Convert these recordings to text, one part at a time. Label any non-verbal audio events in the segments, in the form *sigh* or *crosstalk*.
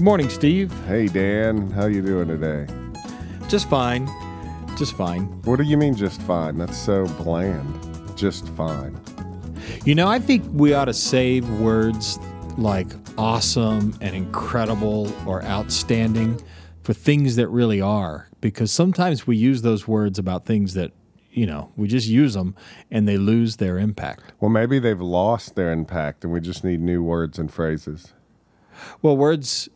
Good morning, Steve. Hey Dan, how you doing today? Just fine. Just fine. What do you mean just fine? That's so bland. Just fine. You know, I think we ought to save words like awesome and incredible or outstanding for things that really are because sometimes we use those words about things that you know we just use them and they lose their impact Well, maybe they've lost their impact and we just need new words and phrases. well words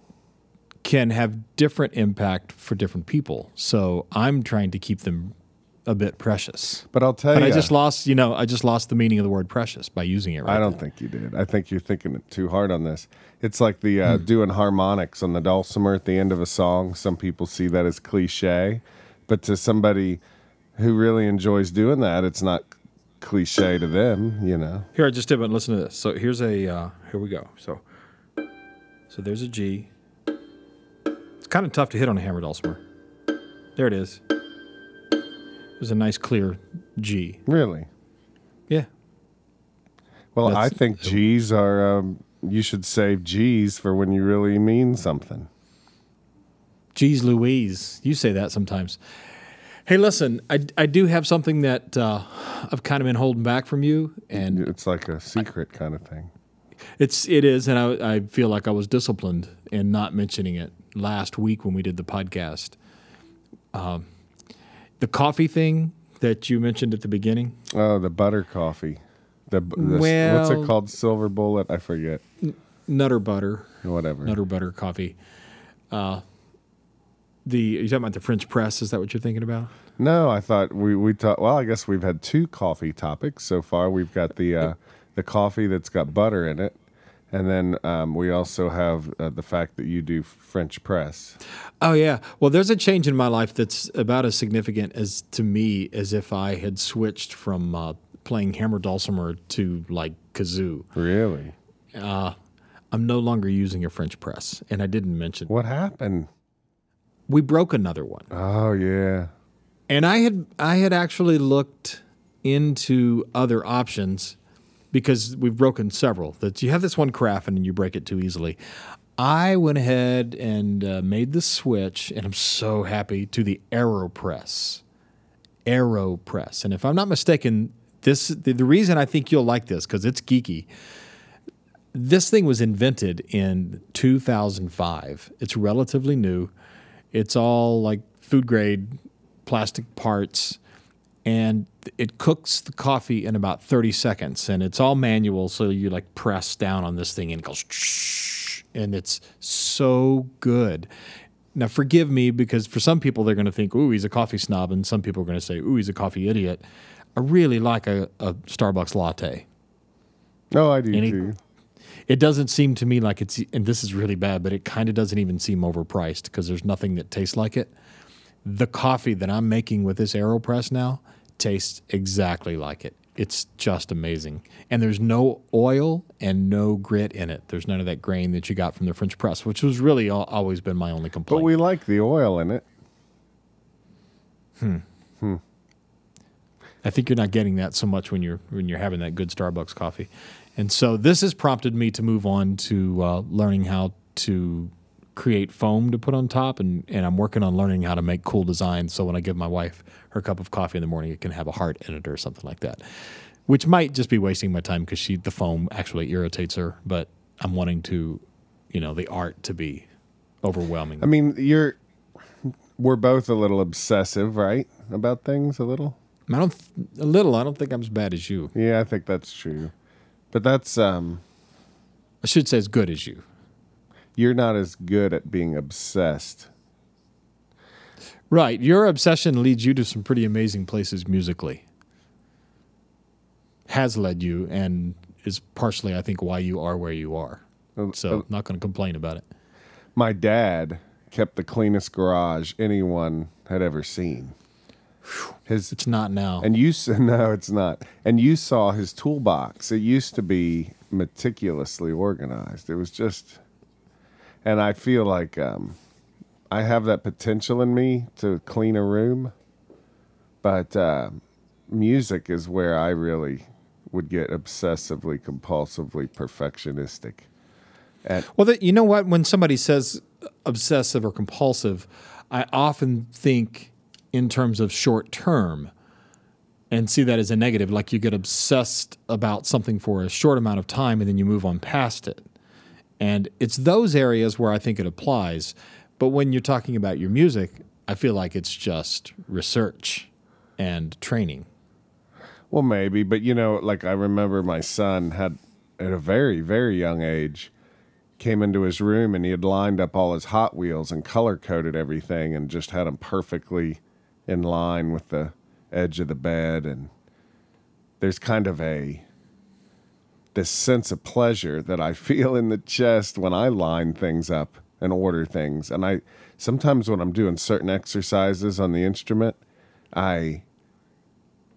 can have different impact for different people so i'm trying to keep them a bit precious But I'll tell but you, i just lost you know i just lost the meaning of the word precious by using it right I don't then. think you did. I think you're thinking it too hard on this. It's like the uh, Hmm. doing harmonics on the dulcimer at the end of a song. Some people see that as cliche, but to somebody who really enjoys doing that, it's not cliche to them. You know. Here, I just did, but listen to this. So here's a, uh, here we go. So, so there's a G. Kind of tough to hit on a hammer dulcimer. There it is. There's a nice clear G. Really. Yeah. Well, That's- I think G's are. Um, you should save G's for when you really mean something. Geez Louise. You say that sometimes. Hey, listen, I, I do have something that uh, I've kind of been holding back from you, and It's like a secret kind of thing. It's it is, and I, I feel like I was disciplined in not mentioning it last week when we did the podcast. Um, the coffee thing that you mentioned at the beginning. Oh, the butter coffee. The, the what's it called? Silver bullet. I forget. Nutter butter, Whatever. nutter butter coffee. Uh, the you talking about the French press? Is that what you're thinking about? No, I thought we we thought. Well, I guess we've had two coffee topics so far. We've got the uh, the coffee that's got butter in it, and then um, we also have uh, the fact that you do French press. Oh yeah. Well, there's a change in my life that's about as significant as to me as if I had switched from uh, playing hammer dulcimer to like kazoo. Really? I'm no longer using a French press, and I didn't mention. What happened? We broke another one, Oh yeah. and I had I had actually looked into other options because we've broken several. That you have this one carafe and you break it too easily. I went ahead and uh, made the switch, and I'm so happy to the AeroPress. AeroPress, and if I'm not mistaken, this the, the reason I think you'll like this because it's geeky. This thing was invented in 2005. It's relatively new. It's all like food grade plastic parts and it cooks the coffee in about 30 seconds and it's all manual so you like press down on this thing and it goes *laughs* and it's so good. Now forgive me because for some people they're going to think ooh he's a coffee snob and some people are going to say ooh he's a coffee idiot. I really like a, a starbucks latte. No, I do Any- too. it doesn't seem to me like it's and this is really bad but it kind of doesn't even seem overpriced because there's nothing that tastes like it. The coffee that i'm making with this aeropress now tastes exactly like it it's just amazing and there's no oil and no grit in it there's none of that grain that you got from the french press which was really al- always been my only complaint. But we like the oil in it. Hmm. Hmm. I think you're not getting that so much when you're when you're having that good Starbucks coffee, and so this has prompted me to move on to uh, learning how to create foam to put on top, and and I'm working on learning how to make cool designs. So when I give my wife her cup of coffee in the morning, it can have a heart in it or something like that, which might just be wasting my time because she the foam actually irritates her. But I'm wanting to, you know, the art to be overwhelming. I mean, you're. We're both a little obsessive, right, about things a little. I don't a little. I don't think I'm as bad as you. Yeah, I think that's true. But that's um. I should say as good as you. You're not as good at being obsessed. Right. Your obsession leads you to some pretty amazing places musically. Has led you and is partially, I think, why you are where you are. Uh, So, uh, not going to complain about it. my dad kept the cleanest garage anyone had ever seen. His It's not now. and you *laughs* no, it's not. And you saw his toolbox. It used to be meticulously organized. It was just, and I feel like um, I have that potential in me to clean a room, but uh, music is where I really would get obsessively, compulsively perfectionistic. And Well, you know what? When somebody says obsessive or compulsive, I often think in terms of short term and see that as a negative. Like you get obsessed about something for a short amount of time and then you move on past it. And it's those areas where I think it applies. But when you're talking about your music, I feel like it's just research and training. Well, maybe, but you know, like I remember my son had at a very, very young age came into his room and he had lined up all his Hot Wheels and color coded everything and just had them perfectly in line with the edge of the bed. And there's kind of a this sense of pleasure that I *laughs* feel in the chest when I line things up and order things. And I sometimes when I'm doing certain exercises on the instrument, I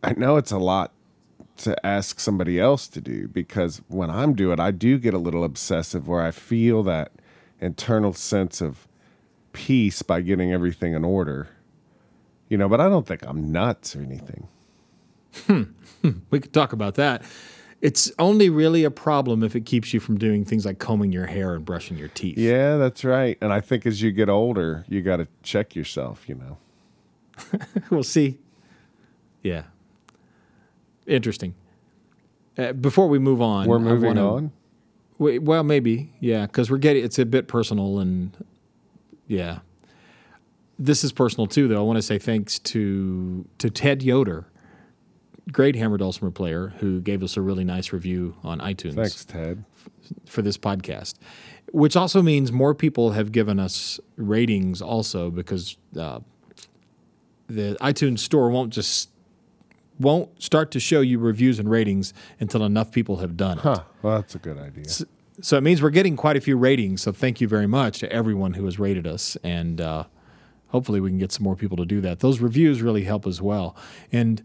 I know it's a lot to ask somebody else to do because when I'm doing it, I do get a little obsessive where I feel that internal sense of peace by getting everything in order. You know, but I don't think I'm nuts or anything. Hmm. We could talk about that. It's only really a problem if it keeps you from doing things like combing your hair and brushing your teeth. Yeah, that's right. And I think as you get older, you got to check yourself, you know. *laughs* we'll see. Yeah. Interesting. Uh, before we move on, We're moving wanna- on. Wait, well, maybe, yeah, because we're getting it's a bit personal, and yeah, this is personal too. Though I want to say thanks to to Ted Yoder, great hammer dulcimer player, who gave us a really nice review on iTunes Thanks, Ted. for this podcast, which also means more people have given us ratings also because uh, the iTunes store won't just won't start to show you reviews and ratings until enough people have done it. Huh. Well, that's a good idea. So it means we're getting quite a few ratings. So thank you very much to everyone who has rated us, and uh, hopefully we can get some more people to do that. Those reviews really help as well. And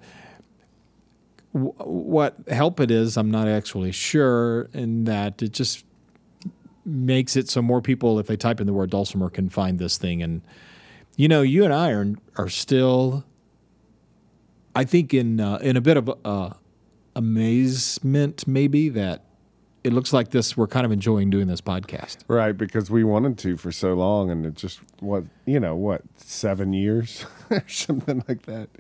what help it is, I'm not actually sure, in that it just makes it so more people, if they type in the word dulcimer, can find this thing. And you know, you and I are are still, I think, in uh, in a bit of uh, amazement, maybe that it looks like this. We're kind of enjoying doing this podcast. Right, because we wanted to for so long, and it just what you know what seven years *laughs* or something like that.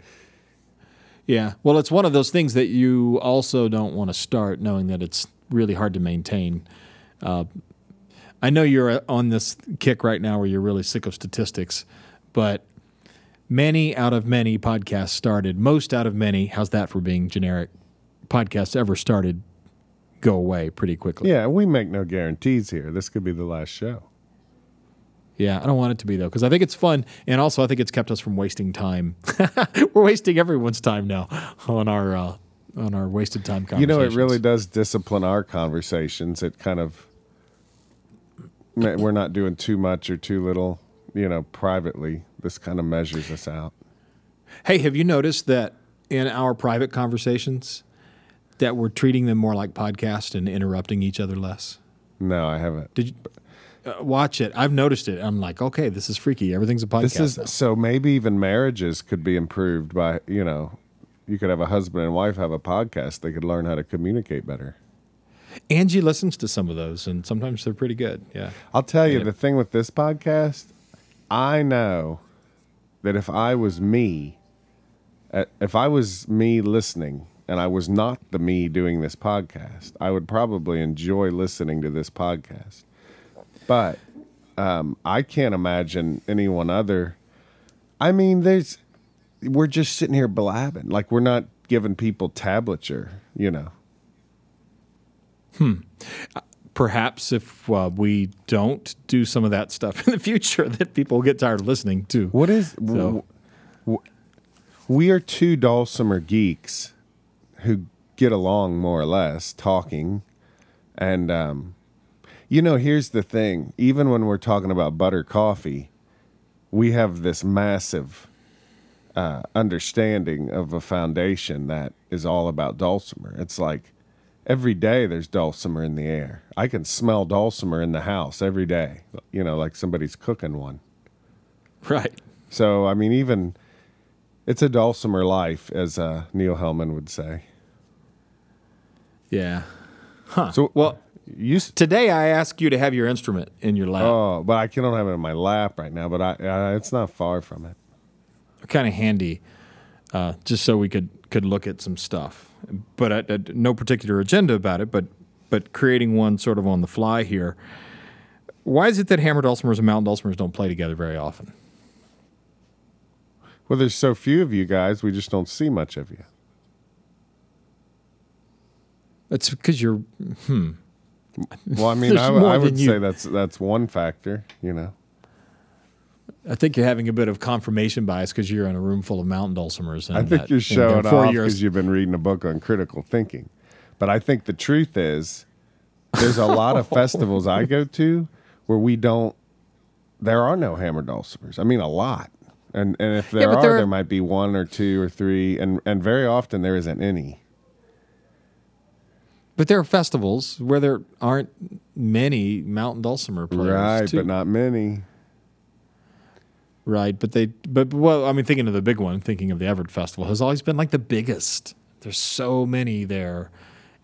Yeah. Well, it's one of those things that you also don't want to start knowing that it's really hard to maintain. Uh, I know you're on this kick right now where you're really sick of statistics, but many out of many podcasts started, most out of many, how's that for being generic? Podcasts ever started go away pretty quickly. Yeah, we make no guarantees here. This could be the last show. Yeah, I don't want it to be though, because I think it's fun, and also I think it's kept us from wasting time. *laughs* We're wasting everyone's time now on our uh, on our wasted time You know, it really does discipline our conversations. It kind of we're not doing too much or too little. You know, privately, this kind of measures us out. Hey, have you noticed that in our private conversations that we're treating them more like podcast and interrupting each other less? No, I haven't. Did you uh, watch it? I've noticed it. I'm like, okay, this is freaky. Everything's a podcast. This is now. so maybe even marriages could be improved by you know, you could have a husband and wife have a podcast. They could learn how to communicate better. Angie listens to some of those, and sometimes they're pretty good. Yeah. I'll tell you the thing with this podcast. I know that if I was me, uh, if I was me listening and I was not the me doing this podcast, I would probably enjoy listening to this podcast. But um, I can't imagine anyone other. I mean, there's we're just sitting here blabbing like we're not giving people tablature, you know. Hmm. Perhaps if uh, we don't do some of that stuff *laughs* in the future, that people will get tired of listening to. What is So- w- w- we are two dulcimer geeks who get along more or less talking and um you know here's the thing even when we're talking about butter coffee we have this massive uh, understanding of a foundation that is all about dulcimer it's like every day there's dulcimer in the air i can smell dulcimer in the house every day you know like somebody's cooking one Right. so I mean, even it's a dulcimer life, as uh, Neal Hellman would say. Yeah. Huh. So well, You s- Today, I ask you to have your instrument in your lap. oh, but I can- don't have it in my lap right now. But I, uh, it's not far from it. kind of handy, uh, just so we could could look at some stuff. But I, I- no particular agenda about it. But but creating one sort of on the fly here. Why is it that hammer dulcimers and mountain dulcimers don't play together very often? Well, there's so few of you guys, we just don't see much of you. It's because you're *laughs* Well, I mean, I, I would than you. say that's that's one factor. You know, I think you're having a bit of confirmation bias because you're in a room full of mountain dulcimers. And I think that- you're showing therefore off because you've been reading a book on critical thinking. But I think the truth is, there's a lot of *laughs* festivals I go to where we don't. There are no hammer dulcimers. I mean, a lot. And and if there but are, there are- there might be one or two or three, and and very often there isn't any. But there are festivals where there aren't many mountain dulcimer players. Right, too. but not many. Right, but they, but well, I mean, thinking of the big one, thinking of the Evart Festival, has always been like the biggest. There's so many there,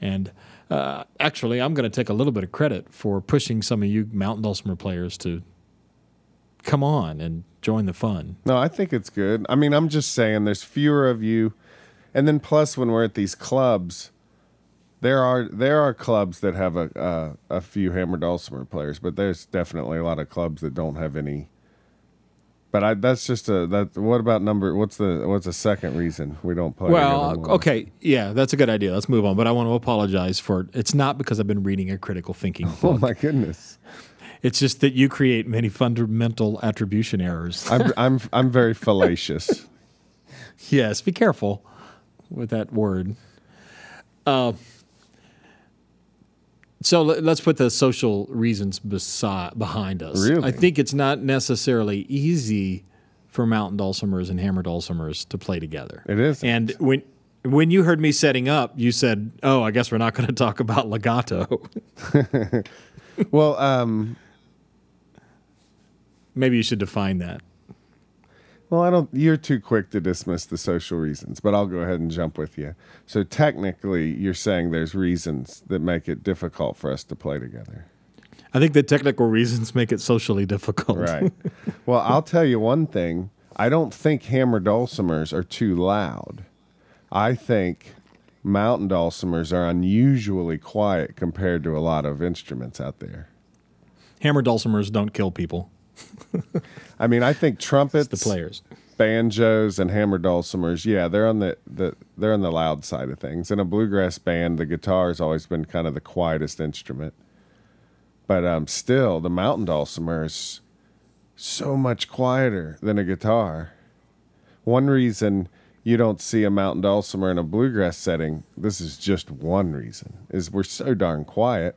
and uh, actually, I'm going to take a little bit of credit for pushing some of you mountain dulcimer players to come on and join the fun. No, I think it's good. I mean, I'm just saying there's fewer of you. And then plus when we're at these clubs, there are there are clubs that have a a, a few hammer dulcimer players, but there's definitely a lot of clubs that don't have any. But I that's just a that what about number what's the what's the second reason we don't play Well, okay, yeah, that's a good idea. Let's move on. But I want to apologize for it's not because I've been reading a critical thinking *laughs* Book. Oh my goodness. it's just that you create many fundamental attribution errors. I'm I'm I'm very fallacious. *laughs* Yes, be careful with that word. Uh, so let, us put the social reasons beside, behind us. Really? I think it's not necessarily easy for mountain dulcimers and hammer dulcimers to play together. It isn't. And when when you heard me setting up, you said, "Oh, I guess we're not going *laughs* to talk about legato." *laughs* Well, um Maybe you should define that. Well, I don't. You're too quick to dismiss the social reasons, but I'll go ahead and jump with you. So technically, you're saying there's reasons that make it difficult for us to play together, I think the technical reasons make it socially difficult. right? *laughs* well, I'll tell you one thing. I don't think hammer dulcimers are too loud. I think mountain dulcimers are unusually quiet compared to a lot of instruments out there. Hammer dulcimers don't kill people. I mean, I think trumpets, The players. banjos and hammer dulcimers, yeah, they're on the, the they're on the loud side of things. In a bluegrass band, the guitar has always been kind of the quietest instrument. But um, still, the mountain dulcimer is so much quieter than a guitar. One reason you don't see a mountain dulcimer in a bluegrass setting, this is just one reason, is we're so darn quiet.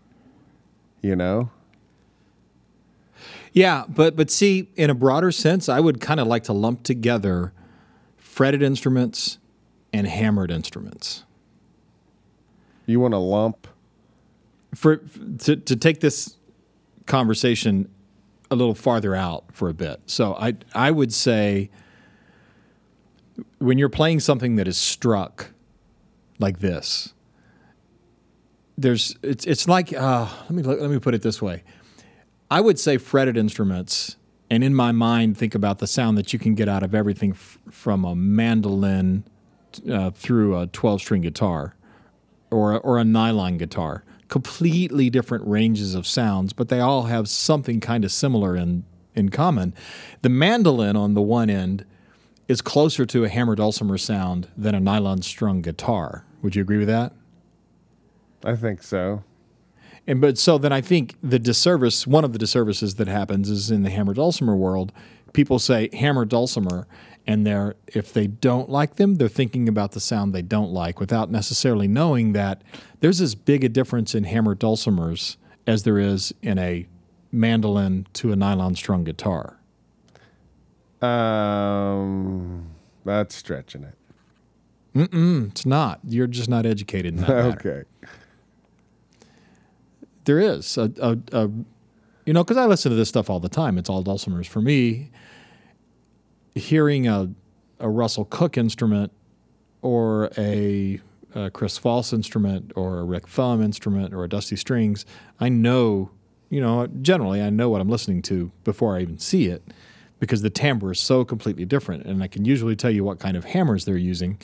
You know? Yeah, but but see, in a broader sense, I would kind of like to lump together fretted instruments and hammered instruments. You want to lump For to to take this conversation a little farther out for a bit. So I I would say when you're playing something that is struck like this, there's it's it's like uh, let me let me put it this way. I would say fretted instruments, and in my mind, think about the sound that you can get out of everything f- from a mandolin uh, through a 12 string guitar or, or a nylon guitar. Completely different ranges of sounds, but they all have something kind of similar in, in common. The mandolin on the one end is closer to a hammer dulcimer sound than a nylon strung guitar. Would you agree with that? I think so. And but so then I think the disservice, one of the disservices that happens is in the hammer dulcimer world, people say hammer dulcimer, and they're if they don't like them, they're thinking about the sound they don't like without necessarily knowing that there's as big a difference in hammer dulcimers as there is in a mandolin to a nylon strung guitar. Um, that's stretching it. Mm-mm, it's not. You're just not educated in that *laughs* matter. There is a, a, a you know, because I listen to this stuff all the time. It's all dulcimers for me. Hearing a a Russell Cook instrument or a a Chris Foss instrument or a Rick Thum instrument or a Dusty Strings, I know, you know, generally I know what I'm listening to before I even see it because the timbre is so completely different. And I can usually tell you what kind of hammers they're using,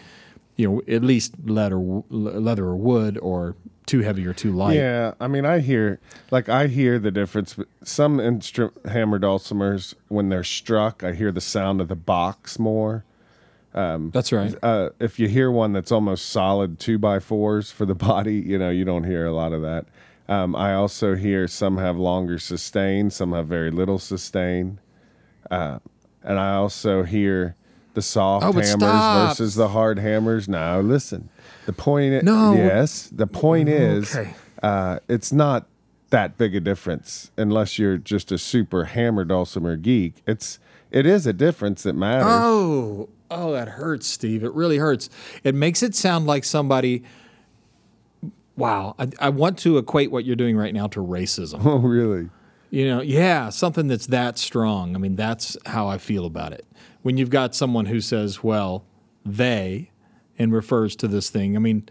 you know, at least leather, leather or wood or too heavy or too light. Yeah, I mean, I hear like I hear the difference. Some instrument hammer dulcimers, when they're struck, I hear the sound of the box more. That's right. Uh, if you hear one that's almost solid two by fours for the *laughs* body, you know, you don't hear a lot of that. Um, I also hear some have longer sustain, some have very little sustain, uh, and I also hear the soft Oh, hammers stop. versus the hard hammers. Now, listen, the point. No. yes, the point is, Okay. uh, it's not that big a difference unless you're just a super hammer dulcimer geek. It's it is a difference that matters. Oh, oh, that hurts, Steve. It really hurts. It makes it sound like somebody. Wow, I, I want to equate what you're doing right now to racism. *laughs* Oh, really? You know, yeah, something that's that strong. I mean, that's how I feel about it. When you've got someone who says, well, they, and refers to this thing. I mean,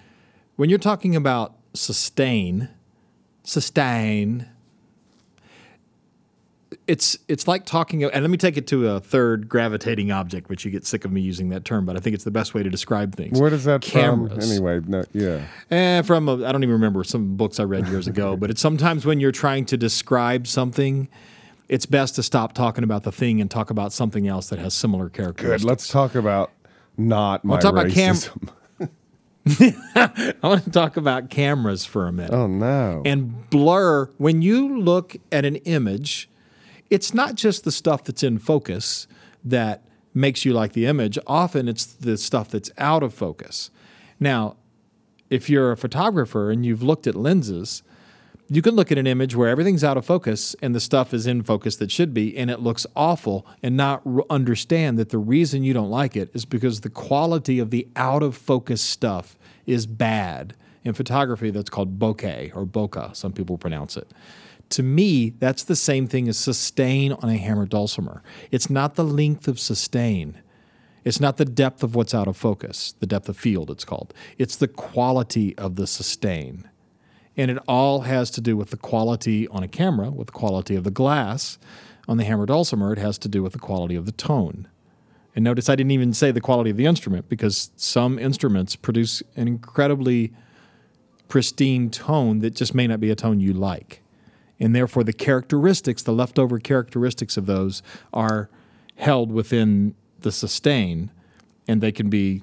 when you're talking about sustain, sustain, it's it's like talking and let me take it to a third gravitating object which you get sick of me using that term but i think it's the best way to describe things Where does that cameras from? Anyway, no, yeah. Eh, from I don't even remember some books I read years ago, *laughs* but it's sometimes when you're trying to describe something, it's best to stop talking about the thing and talk about something else that has similar characteristics. Good. Let's talk about not my talk about cam- racism. *laughs* *laughs* I want to talk about cameras for a minute. oh no. And blur, when you look at an image, it's not just the stuff that's in focus that makes you like the image. Often it's the stuff that's out of focus. Now, if you're a photographer and you've looked at lenses, you can look at an image where everything's out of focus and the stuff is in focus that should be, and it looks awful, and not r- understand that the reason you don't like it is because the quality of the out of focus stuff is bad. In photography, that's called bokeh or bokeh, some people pronounce it. To me, that's the same thing as sustain on a hammer dulcimer. It's not the length of sustain. It's not the depth of what's out of focus, the depth of field, it's called. It's the quality of the sustain. And it all has to do with the quality on a camera, with the quality of the glass. On the hammer dulcimer, it has to do with the quality of the tone. And notice I didn't even say the quality of the instrument because some instruments produce an incredibly pristine tone that just may not be a tone you like. And therefore, the characteristics, the leftover characteristics of those, are held within the sustain and they can be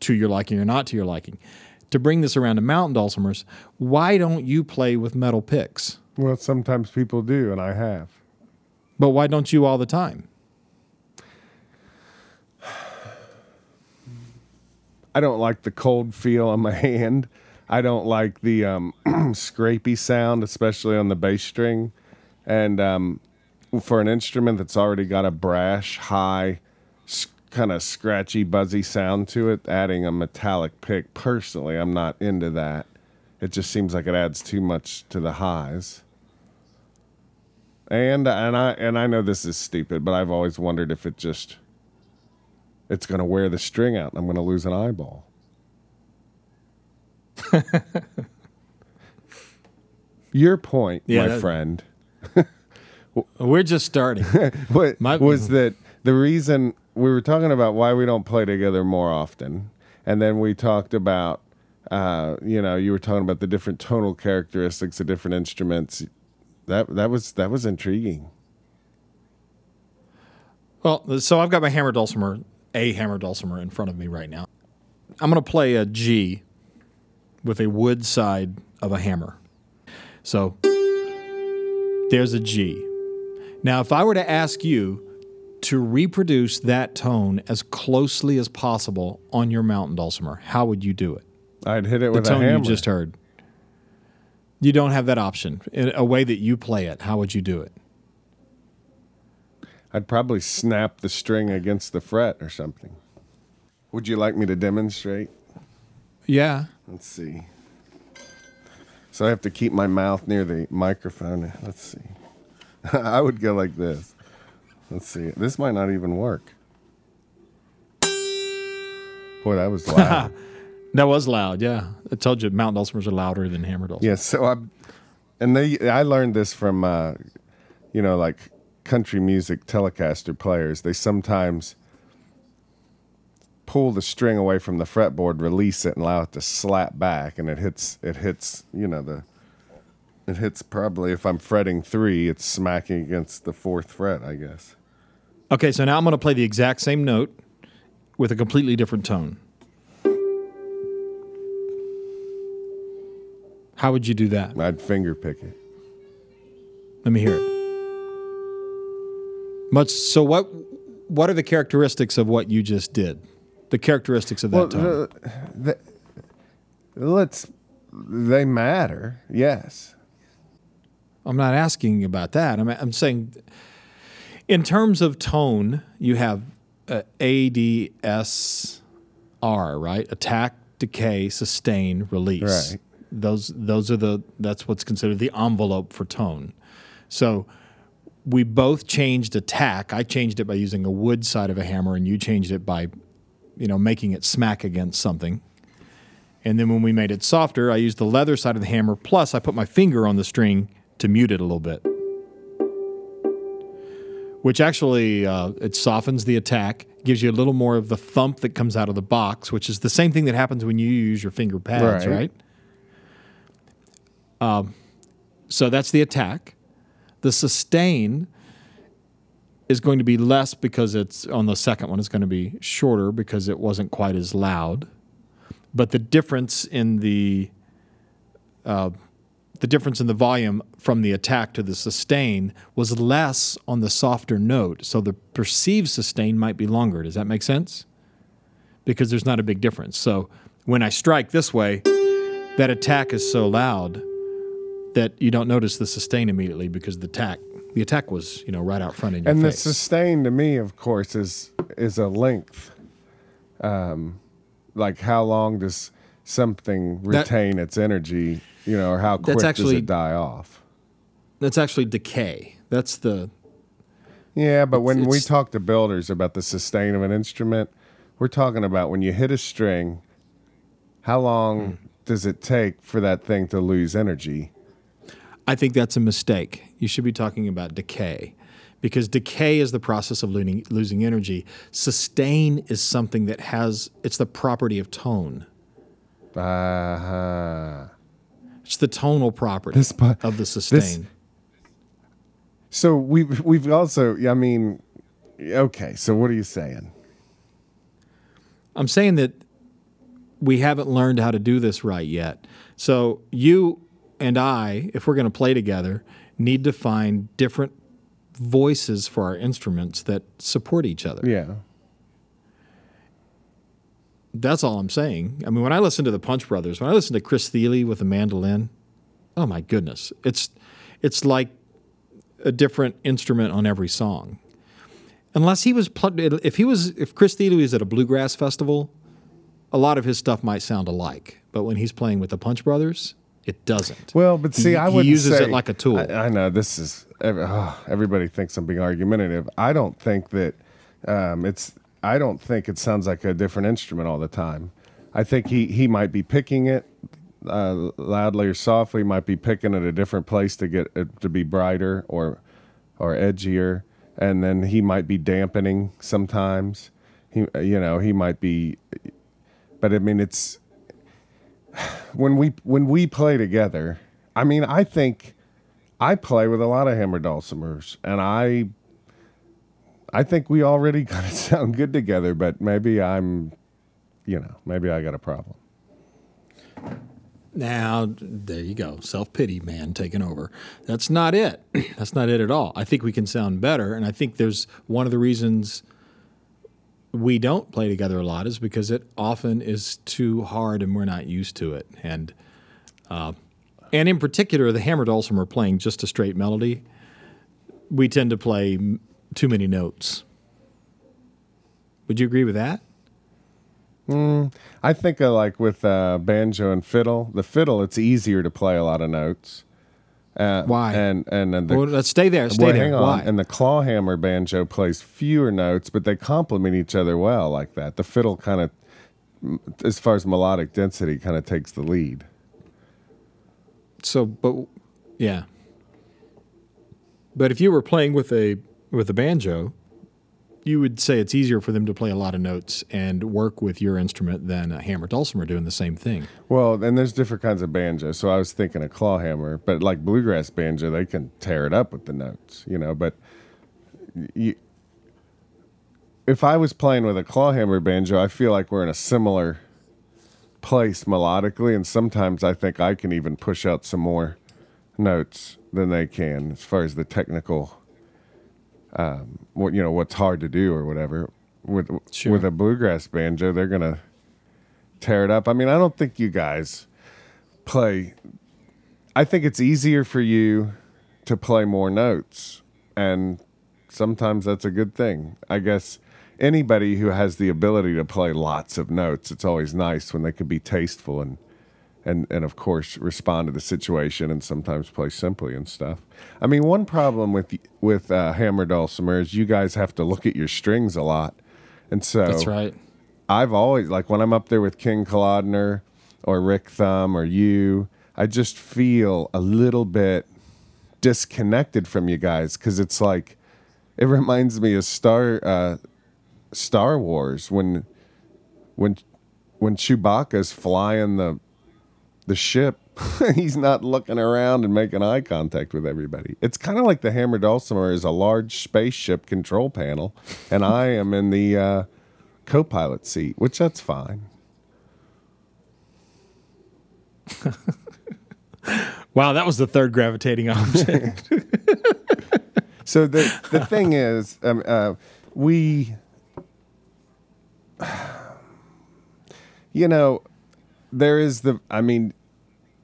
to your liking or not to your liking. To bring this around to mountain dulcimers, why don't you play with metal picks? well, sometimes people do, and I have. But why don't you all the time? I don't like the cold feel on my *laughs* hand. I don't like the um, *clears throat* scrapey sound, especially on the bass string. And um, for an instrument that's already got a brash, high, kind of scratchy, buzzy sound to it, adding a metallic pick, personally, I'm not into that. It just seems like it adds too much to the highs. And and I and I know this is stupid, but I've always wondered if it just it's going to wear the string out and I'm going to lose an eyeball. *laughs* Your point, Yeah, my that- friend, *laughs* We're just starting. *laughs* what My- was that the reason we were talking about why we don't play together more often, and then we talked about, uh, you know, you were talking about the different tonal characteristics of different instruments. That that was that was intriguing. Well, so I've got my hammer dulcimer, a hammer dulcimer in front of me right now. I'm going to play a G with a wood side of a hammer. So there's a G. Now, if I were to ask you to reproduce that tone as closely as possible on your mountain dulcimer, how would you do it? I'd hit it The with a tone hammer. you just heard. You don't have that option. In a way that you play it, how would you do it? I'd probably snap the string against the fret or something. Would you like me to demonstrate? Yeah. Let's see. So I have to keep my mouth near the microphone. Let's see. *laughs* I would go like this. Let's see. This might not even work. Boy, that was loud. *laughs* That was loud. Yeah, I told you mountain dulcimers are louder than hammer dulcimers. Yeah, so I and they I learned this from uh, you know like country music Telecaster players. They sometimes pull the string away from the fretboard, release it, and allow it to slap back, and it hits it hits you know the it hits probably if I'm fretting three, it's smacking against the fourth fret, I guess. Okay, so now I'm going to play the exact same note with a completely different tone. How would you do that? I'd finger pick it. Let me hear it. Much so what what are the characteristics of what you just did? The characteristics of that Well, tone. the, the, let's they matter, yes. I'm not asking about that. I'm, I'm saying, in terms of tone, you have uh, A, D, S, R, right? Attack, decay, sustain, release. Right. Those those are the that's what's considered the envelope for tone. So we both changed attack. I changed it by using a wood side of a hammer, and you changed it by, you know, making it smack against something. And then when we made it softer, I used the leather side of the hammer. Plus, I put my finger on the string to mute it a little bit, which actually uh, it softens the attack, gives you a little more of the thump that comes out of the box, which is the same thing that happens when you use your finger pads, Right. right? Um, so that's the attack. The sustain is going to be less because it's on the second one. It's going to be shorter because it wasn't quite as loud. But the difference in the uh, the difference in the volume from the attack to the sustain was less on the softer note. So the perceived sustain might be longer. Does that make sense? Because there's not a big difference. So when I strike this way, that attack is so loud that you don't notice the sustain immediately because the attack the attack was you know right out front in your And the sustain to me, of course, is is a length. Um, like how long does something That- retain its energy? You know, or how quick That's does actually- it die off? That's actually decay. That's the Yeah, but when we talk to builders about the sustain of an instrument, we're talking about when you hit a string, how long Hmm. does it take for that thing to lose energy? I think that's a mistake. You should be talking about decay because decay is the process of losing, losing energy. Sustain is something that has, it's the property of tone. Uh-huh. It's the tonal property This of the sustain. So we've we've also, I mean, okay. So what are you saying? I'm saying that we haven't learned how to do this right yet. So you and I, if we're going to play together, need to find different voices for our instruments that support each other. Yeah. That's all I'm saying. I mean, when I listen to the Punch Brothers, when I listen to Chris Thile with the mandolin, oh my goodness, it's it's like a different instrument on every song. Unless he was, plugged, if he was, if Chris Thile was at a bluegrass festival, a lot of his stuff might sound alike. But when he's playing with the Punch Brothers, it doesn't. Well, but see, He- I would uses say, it like a tool. I, I know this is oh, everybody thinks I'm being argumentative. I don't think that um, it's. I don't think it sounds like a different instrument all the time. I think he he might be picking it uh, loudly or softly. Might be picking at a different place to get it to be brighter or or edgier, and then he might be dampening sometimes. He you know he might be, but I mean it's *sighs* when we when we play together, I mean, I think I play with a lot of hammer dulcimers, and I I think we already *laughs* kind of sound good together. But maybe I'm, you know, maybe I got a problem. Now, there you go. Self pity, man, taking over. That's not it. *clears throat* That's not it at all. I think we can sound better. And I think there's one of the reasons we don't play together a lot is because it often is too hard and we're not used to it. And, uh, and in particular, the hammer dulcimer playing just a straight melody, we tend to play too many notes. Would you agree with that? I think uh, like with uh, banjo and fiddle, the fiddle it's easier to play a lot of notes. Uh, Why? And and, and the, well, let's stay there. Stay well, there. hang on. Why? And the claw hammer banjo plays fewer notes, but they complement each other well like that. The fiddle kind of as far as melodic density, kind of takes the lead. So, but yeah. But if you were playing with a with a banjo, you would say it's easier for them to play a lot of notes and work with your instrument than a hammer dulcimer doing the same thing. Well, and there's different kinds of banjo. So I was thinking a claw hammer, but like bluegrass banjo, they can tear it up with the notes, you know. But you, if I was playing with a claw hammer banjo, I feel like we're in a similar place melodically, and sometimes I think I can even push out some more notes than they can as far as the technical, um, what you know, what's hard to do or whatever. With Sure. with a bluegrass banjo, they're gonna tear it up. I mean, I don't think you guys play. I think it's easier for you to play more notes, and sometimes that's a good thing. I guess anybody who has the ability to play lots of notes, it's always nice when they can be tasteful and and and of course respond to the situation and sometimes play simply and stuff. I mean, one problem with with uh, hammer dulcimer is you guys have to look at your strings a lot, and so That's right. I've always like when I'm up there with Ken Kolodner or Rick Thum or you, I just feel a little bit disconnected from you guys because it's like it reminds me of Star uh, Star Wars when when when Chewbacca's flying the the ship. *laughs* He's not looking around and making eye contact with everybody. It's kind of like the hammer dulcimer is a large spaceship control panel, and I *laughs* am in the uh, co-pilot seat, which that's fine. *laughs* Wow, that was the third gravitating object. So the the thing is, um, uh, we, *sighs* you know, there is the. I mean,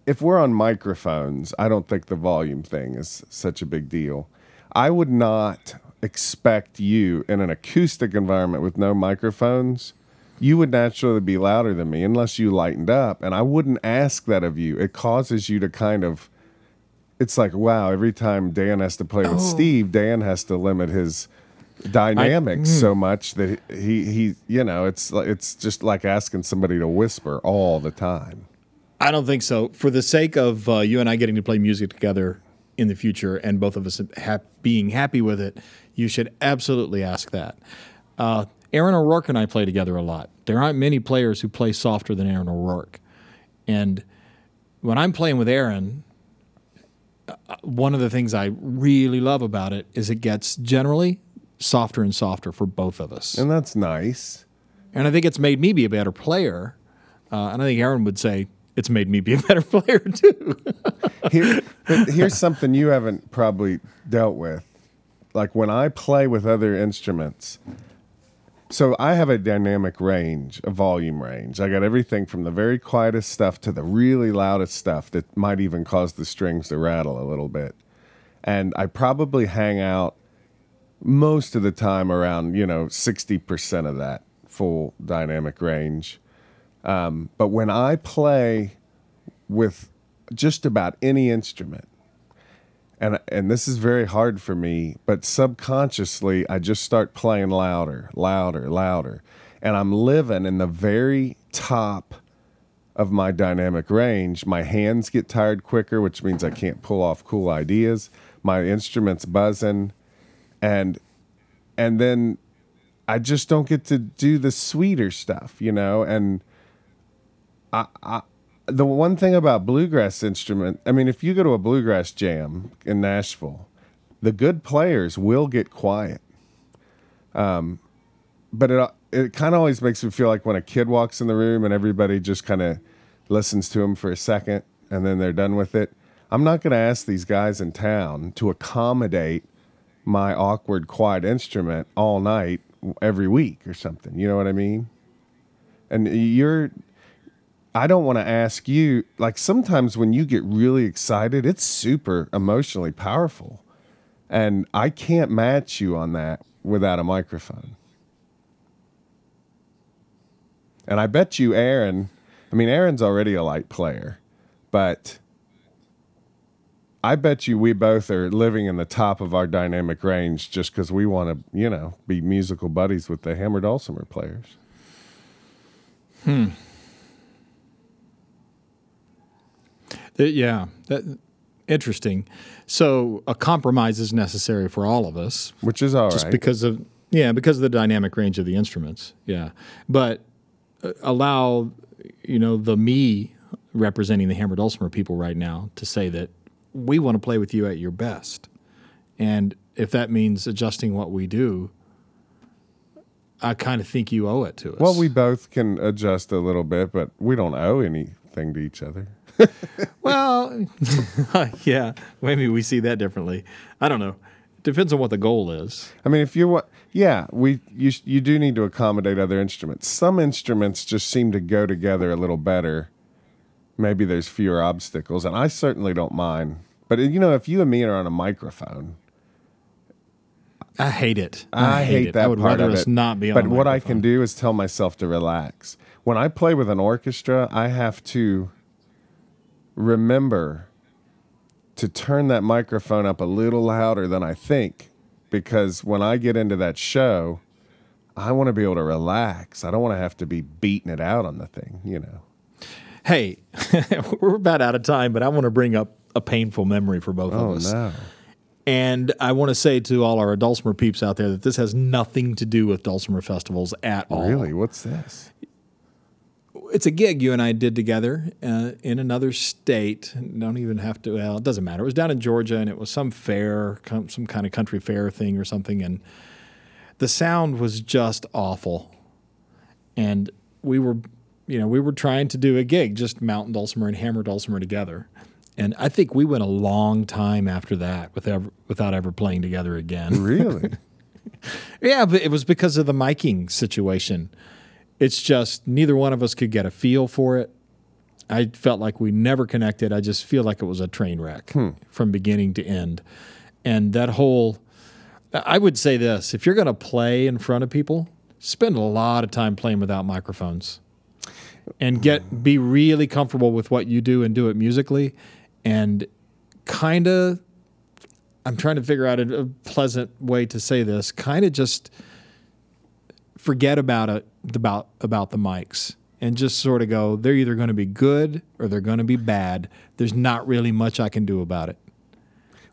if we're on microphones, I don't think the volume thing is such a big deal. I would not expect you in an acoustic environment with no microphones. You would naturally be louder than me unless you lightened up, and I wouldn't ask that of you. It causes you to kind of it's like wow every time dan has to play with oh. steve dan has to limit his dynamics so much that he he you know it's like it's just like asking somebody to whisper all the time I don't think so. For the sake of uh, you and I getting to play music together in the future, and both of us ha- being happy with it, you should absolutely ask that. Uh, Aaron O'Rourke and I play together a lot. There aren't many players who play softer than Aaron O'Rourke, and when I'm playing with Aaron, uh, one of the things I really love about it is it gets generally softer and softer for both of us. and that's nice And I think it's made me be a better player. Uh, and I think Aaron would say it's made me be a *laughs* better player too. Here, *laughs* but here's something you haven't probably dealt with like when i play with other instruments so i have a dynamic range a volume range i got everything from the very quietest stuff to the really loudest stuff that might even cause the strings to rattle a little bit and i probably hang out most of the time around you know 60% of that full dynamic range. Um, but when i play with just about any instrument and and this is very hard for me but subconsciously i just start playing louder louder louder. And i'm living in the very top of my dynamic range. My hands get tired quicker which means i can't pull off cool ideas. My instruments buzzing and and then i just don't get to do the sweeter stuff you know and the one thing about bluegrass instrument, I mean, if you go to a bluegrass jam in Nashville, the good players will get quiet. Um, but it it kind of always makes me feel like when a kid walks in the room and everybody just kind of listens to him for a second and then they're done with it. I'm not going to ask these guys in town to accommodate my awkward quiet instrument all night every week or something. You know what I mean? And you're I don't want to ask you, like sometimes when you get really excited, it's super emotionally powerful. And I can't match you on that without a microphone. And I bet you, Aaron, I mean, Aaron's already a light player, but I bet you we both are living in the top of our dynamic range just because we want to, you know, be musical buddies with the hammer dulcimer players. Uh, yeah, that, interesting. So a compromise is necessary for all of us, which is all right. just because of yeah, because of the dynamic range of the instruments. Yeah, but uh, allow you know the me representing the hammer dulcimer people right now to say that we want to play with you at your best, and if that means adjusting what we do. I kind of think you owe it to us. well, we both can adjust a little bit, but we don't owe anything to each other. *laughs* Well, *laughs* yeah, maybe we see that differently. I don't know. Depends on what the goal is. I mean, if you want, yeah, we you you do need to accommodate other instruments. Some instruments just seem to go together a little better. Maybe there's fewer obstacles, and I certainly don't mind. But you know, if you and me are on a microphone, I hate it. I, hate, it. that I would part rather of us it. not be on. But what I can do is tell myself to relax. When I play with an orchestra, I have to remember to turn that microphone up a little louder than I think because when I get into that show, I want to be able to relax. I don't want to have to be beating it out on the thing, you know. Hey, *laughs* we're about out of time, but I want to bring up a painful memory for both Oh of us. no. And I want to say to all our Dulcimer peeps out there that this has nothing to do with Dulcimer festivals at all. Really? What's this? It's a gig you and I did together uh, in another state. Don't even have to. Well, it doesn't matter. It was down in Georgia, and it was some fair, some kind of country fair thing or something, and the sound was just awful. And we were, you know, we were trying to do a gig, just mountain dulcimer and hammer dulcimer together. And I think we went a long time after that with ever, without ever playing together again. *laughs* Really? Yeah, but it was because of the miking situation. It's just neither one of us could get a feel for it. I felt like we never connected. I just feel like it was a train wreck hmm. from beginning to end. And that whole, I would say this if you're going to play in front of people, spend a lot of time playing without microphones and get mm-hmm. be really comfortable with what you do and do it musically and kind of I'm trying to figure out a, a pleasant way to say this. Kind of just forget about it about about the mics and just sort of go. They're either going to be good or they're going to be bad. There's not really much I can do about it.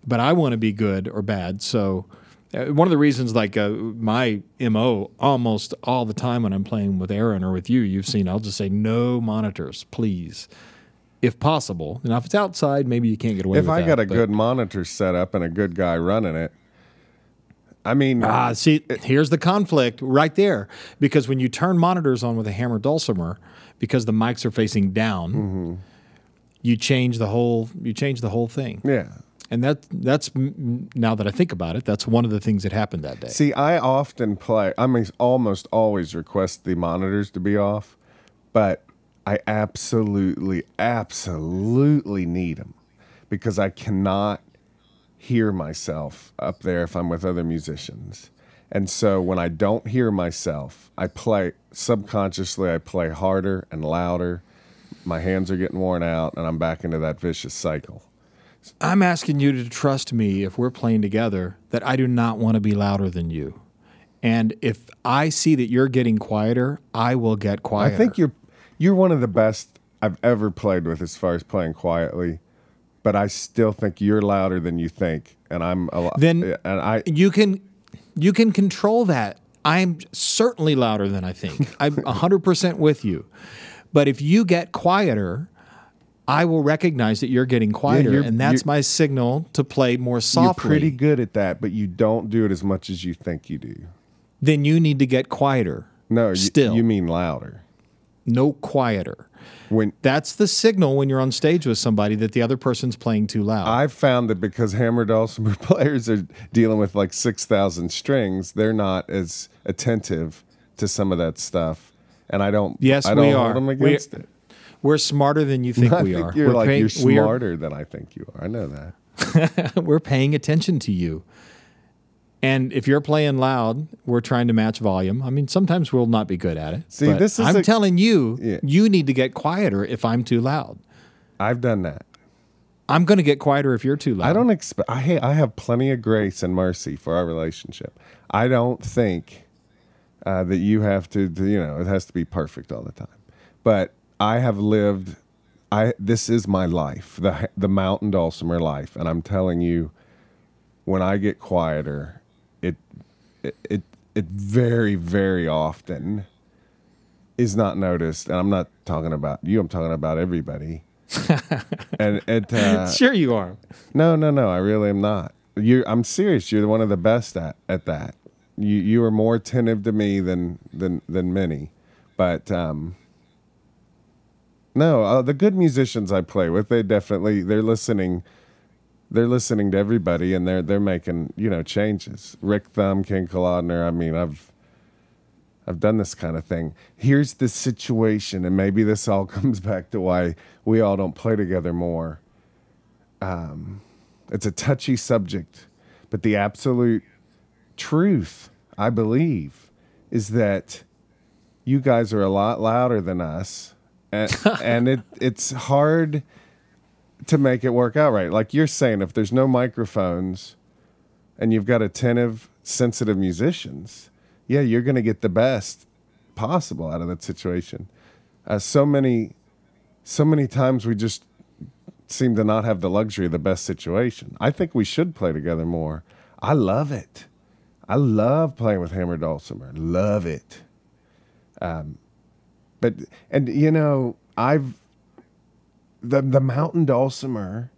But I want to be good or bad. So one of the reasons, like uh, my mo, almost all the time when I'm playing with Aaron or with you, you've seen. I'll just say no monitors, please, if possible. Now, if it's outside, maybe you can't get away with it. if I that. got a good monitor set up and a good guy running it, I mean, Ah, see, here's the conflict right there. Because when you turn monitors on with a hammer dulcimer, because the mics are facing down, Mm-hmm. you change the whole you change the whole thing. yeah. And that that's now that I think about it, that's one of the things that happened that day. See, I often play. I mean, almost always request the monitors to be off, but I absolutely, absolutely need them because I cannot hear myself up there if I'm with other musicians. And so when I don't hear myself, I play subconsciously. I play harder and louder. My hands are getting worn out, and I'm back into that vicious cycle. I'm asking you to trust me if we're playing together that I do not want to be louder than you. And if I see that you're getting quieter, I will get quieter. I think you're you're one of the best I've ever played with as far as playing quietly, but I still think you're louder than you think, and I'm a lot. Then- and I you can you can control that. I'm certainly louder than I think. I'm 100% with you. But if you get quieter, I will recognize that you're getting quieter you're- and that's my signal to play more softly. you're pretty good at that, but you don't do it as much as you think you do. then you need to get quieter. No, you, Still. you mean louder. No quieter. When That's the signal when you're on stage with somebody that the other person's playing too loud. I've found that because hammer dulcimer *laughs* players are dealing with like six thousand strings, they're not as attentive to some of that stuff, and I don't. Yes, I don't we hold are. them We- against it. We're smarter than you think *laughs* I we think are. you're We're like paying- you're we are- smarter than I think you are. I know that. *laughs* we're paying attention to you. And if you're playing loud, we're trying to match volume. I mean, sometimes we'll not be good at it. See, this is I'm a- telling you, Yeah. you need to get quieter if I'm too loud. I've done that. I'm going to get quieter if you're too loud. I don't expect. I ha- I have plenty of grace and mercy for our relationship. I don't think uh, that you have to, to. You know, it has to be perfect all the time. but I have lived. I this is my life, the the mountain dulcimer life, and I'm telling you, when I get quieter, it it it, it very very often is not noticed, and I'm not talking about you. I'm talking about everybody. *laughs* and it uh, Sure, you are. no, no, no. I really am not. You, I'm serious. You're one of the best at at that. You you are more attentive to me than than than many, but um, no, uh, the good musicians I play with, they definitely they're listening. They're listening to everybody, and they're they're making you know changes. Rick Thum, Ken Kolodner. I mean, I've I've done this kind of thing. Here's the situation, and maybe this all *laughs* comes back to why we all don't play together more. Um, it's a touchy subject, but the absolute truth, I believe, is that you guys are a lot louder than us, and, and it it's hard to make it work out right. Like you're saying, if there's no microphones and you've got attentive, sensitive musicians, yeah, you're going to get the best possible out of that situation. Uh, so many, so many times we just seem to not have the luxury of the best situation. I think we should play together more. I love it. I love playing with Hammer Dulcimer. Love it. Um, but and you know I've the the Mountain Dulcimer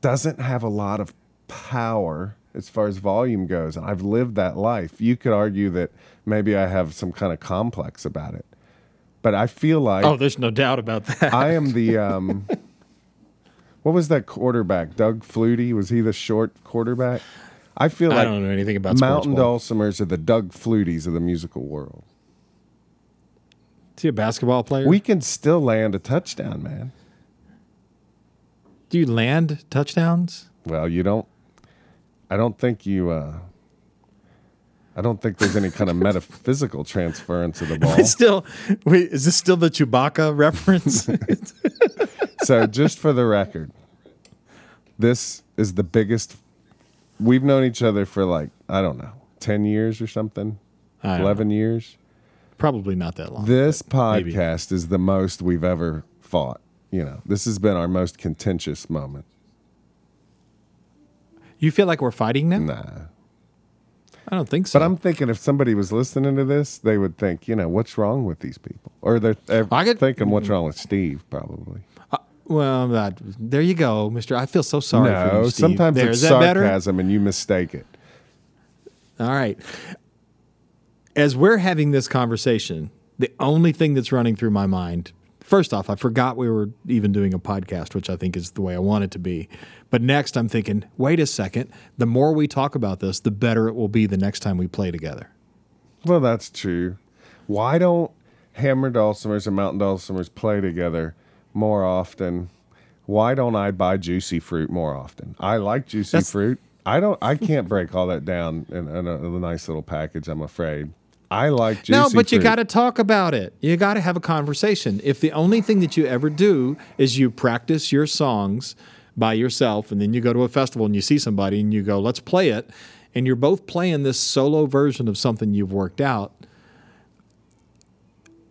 doesn't have a lot of power as far as volume goes, and I've lived that life. You could argue that maybe I have some kind of complex about it, but I feel like Oh, there's no doubt about that. I am the um, *laughs* what was that quarterback? Doug Flutie was he the short quarterback? I feel like I don't know anything about Mountain. Dulcimers are the Doug Fluties of the musical world. Is he a basketball player? We can still land a touchdown, man. Do you land touchdowns? Well, you don't. I don't think you. Uh, I don't think there's any kind of metaphysical transference of the *laughs* ball. It's still, wait, is this still the Chewbacca reference? *laughs* so, just for the record, this is the biggest. We've known each other for like I don't know, ten years or something, I eleven years. Probably not that long. This maybe. podcast is the most we've ever fought. You know, this has been our most contentious moment. you feel like we're fighting now? Nah. I don't think so. But I'm thinking if somebody was listening to this, they would think, you know, what's wrong with these people? Or they're, they're I could- thinking, what's wrong with Steve, probably. Uh, well, that, there you go, Mister. I feel so sorry for no, you, Steve. sometimes there, it's that better? sarcasm and you mistake it. All right. As we're having this conversation, the only thing that's running through my mind, first off, I forgot we were even doing a podcast, which I think is the way I want it to be. But next, I'm thinking, wait a second. The more we talk about this, the better it will be the next time we play together. Well, that's true. Why don't hammer dulcimers and mountain dulcimers play together more often? Why don't I buy juicy fruit more often? I like juicy That's- fruit. I don't. I can't break all that down in, in, a, in a nice little package. I'm afraid. I like juicy. no, but you got to talk about it. You got to have a conversation. If the only thing that you ever do is you practice your songs by yourself and then you go to a festival and you see somebody and you go, let's play it, and you're both playing this solo version of something you've worked out,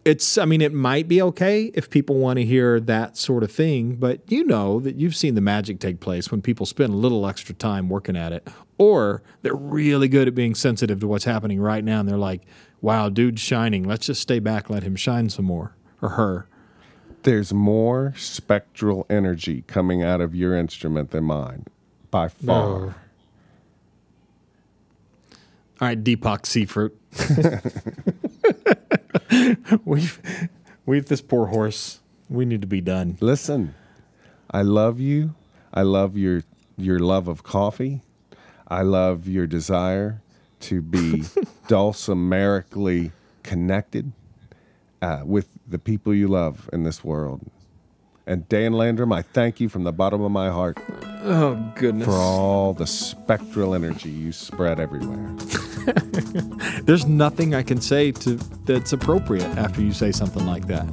it's, I mean, it might be okay if people want to hear that sort of thing, but you know that you've seen the magic take place when people spend a little extra time working at it, or they're really good at being sensitive to what's happening right now and they're like, wow, dude's shining. Let's just stay back, let him shine some more, or her. There's more spectral energy coming out of your instrument than mine, by far. No. All right, Deepak Seafruit. *laughs* we've, we've this poor horse. We need to be done. Listen, I love you. I love your your love of coffee. I love your desire to be *laughs* dulcimerically connected uh, with the people you love in this world. And Dan Landrum, I thank you from the bottom of my heart Oh goodness! for all the spectral energy you spread everywhere. *laughs* There's nothing I can say to that's appropriate after you say something like that,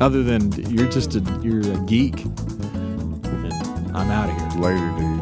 other than you're just a you're a geek, and I'm out of here. Later, dude.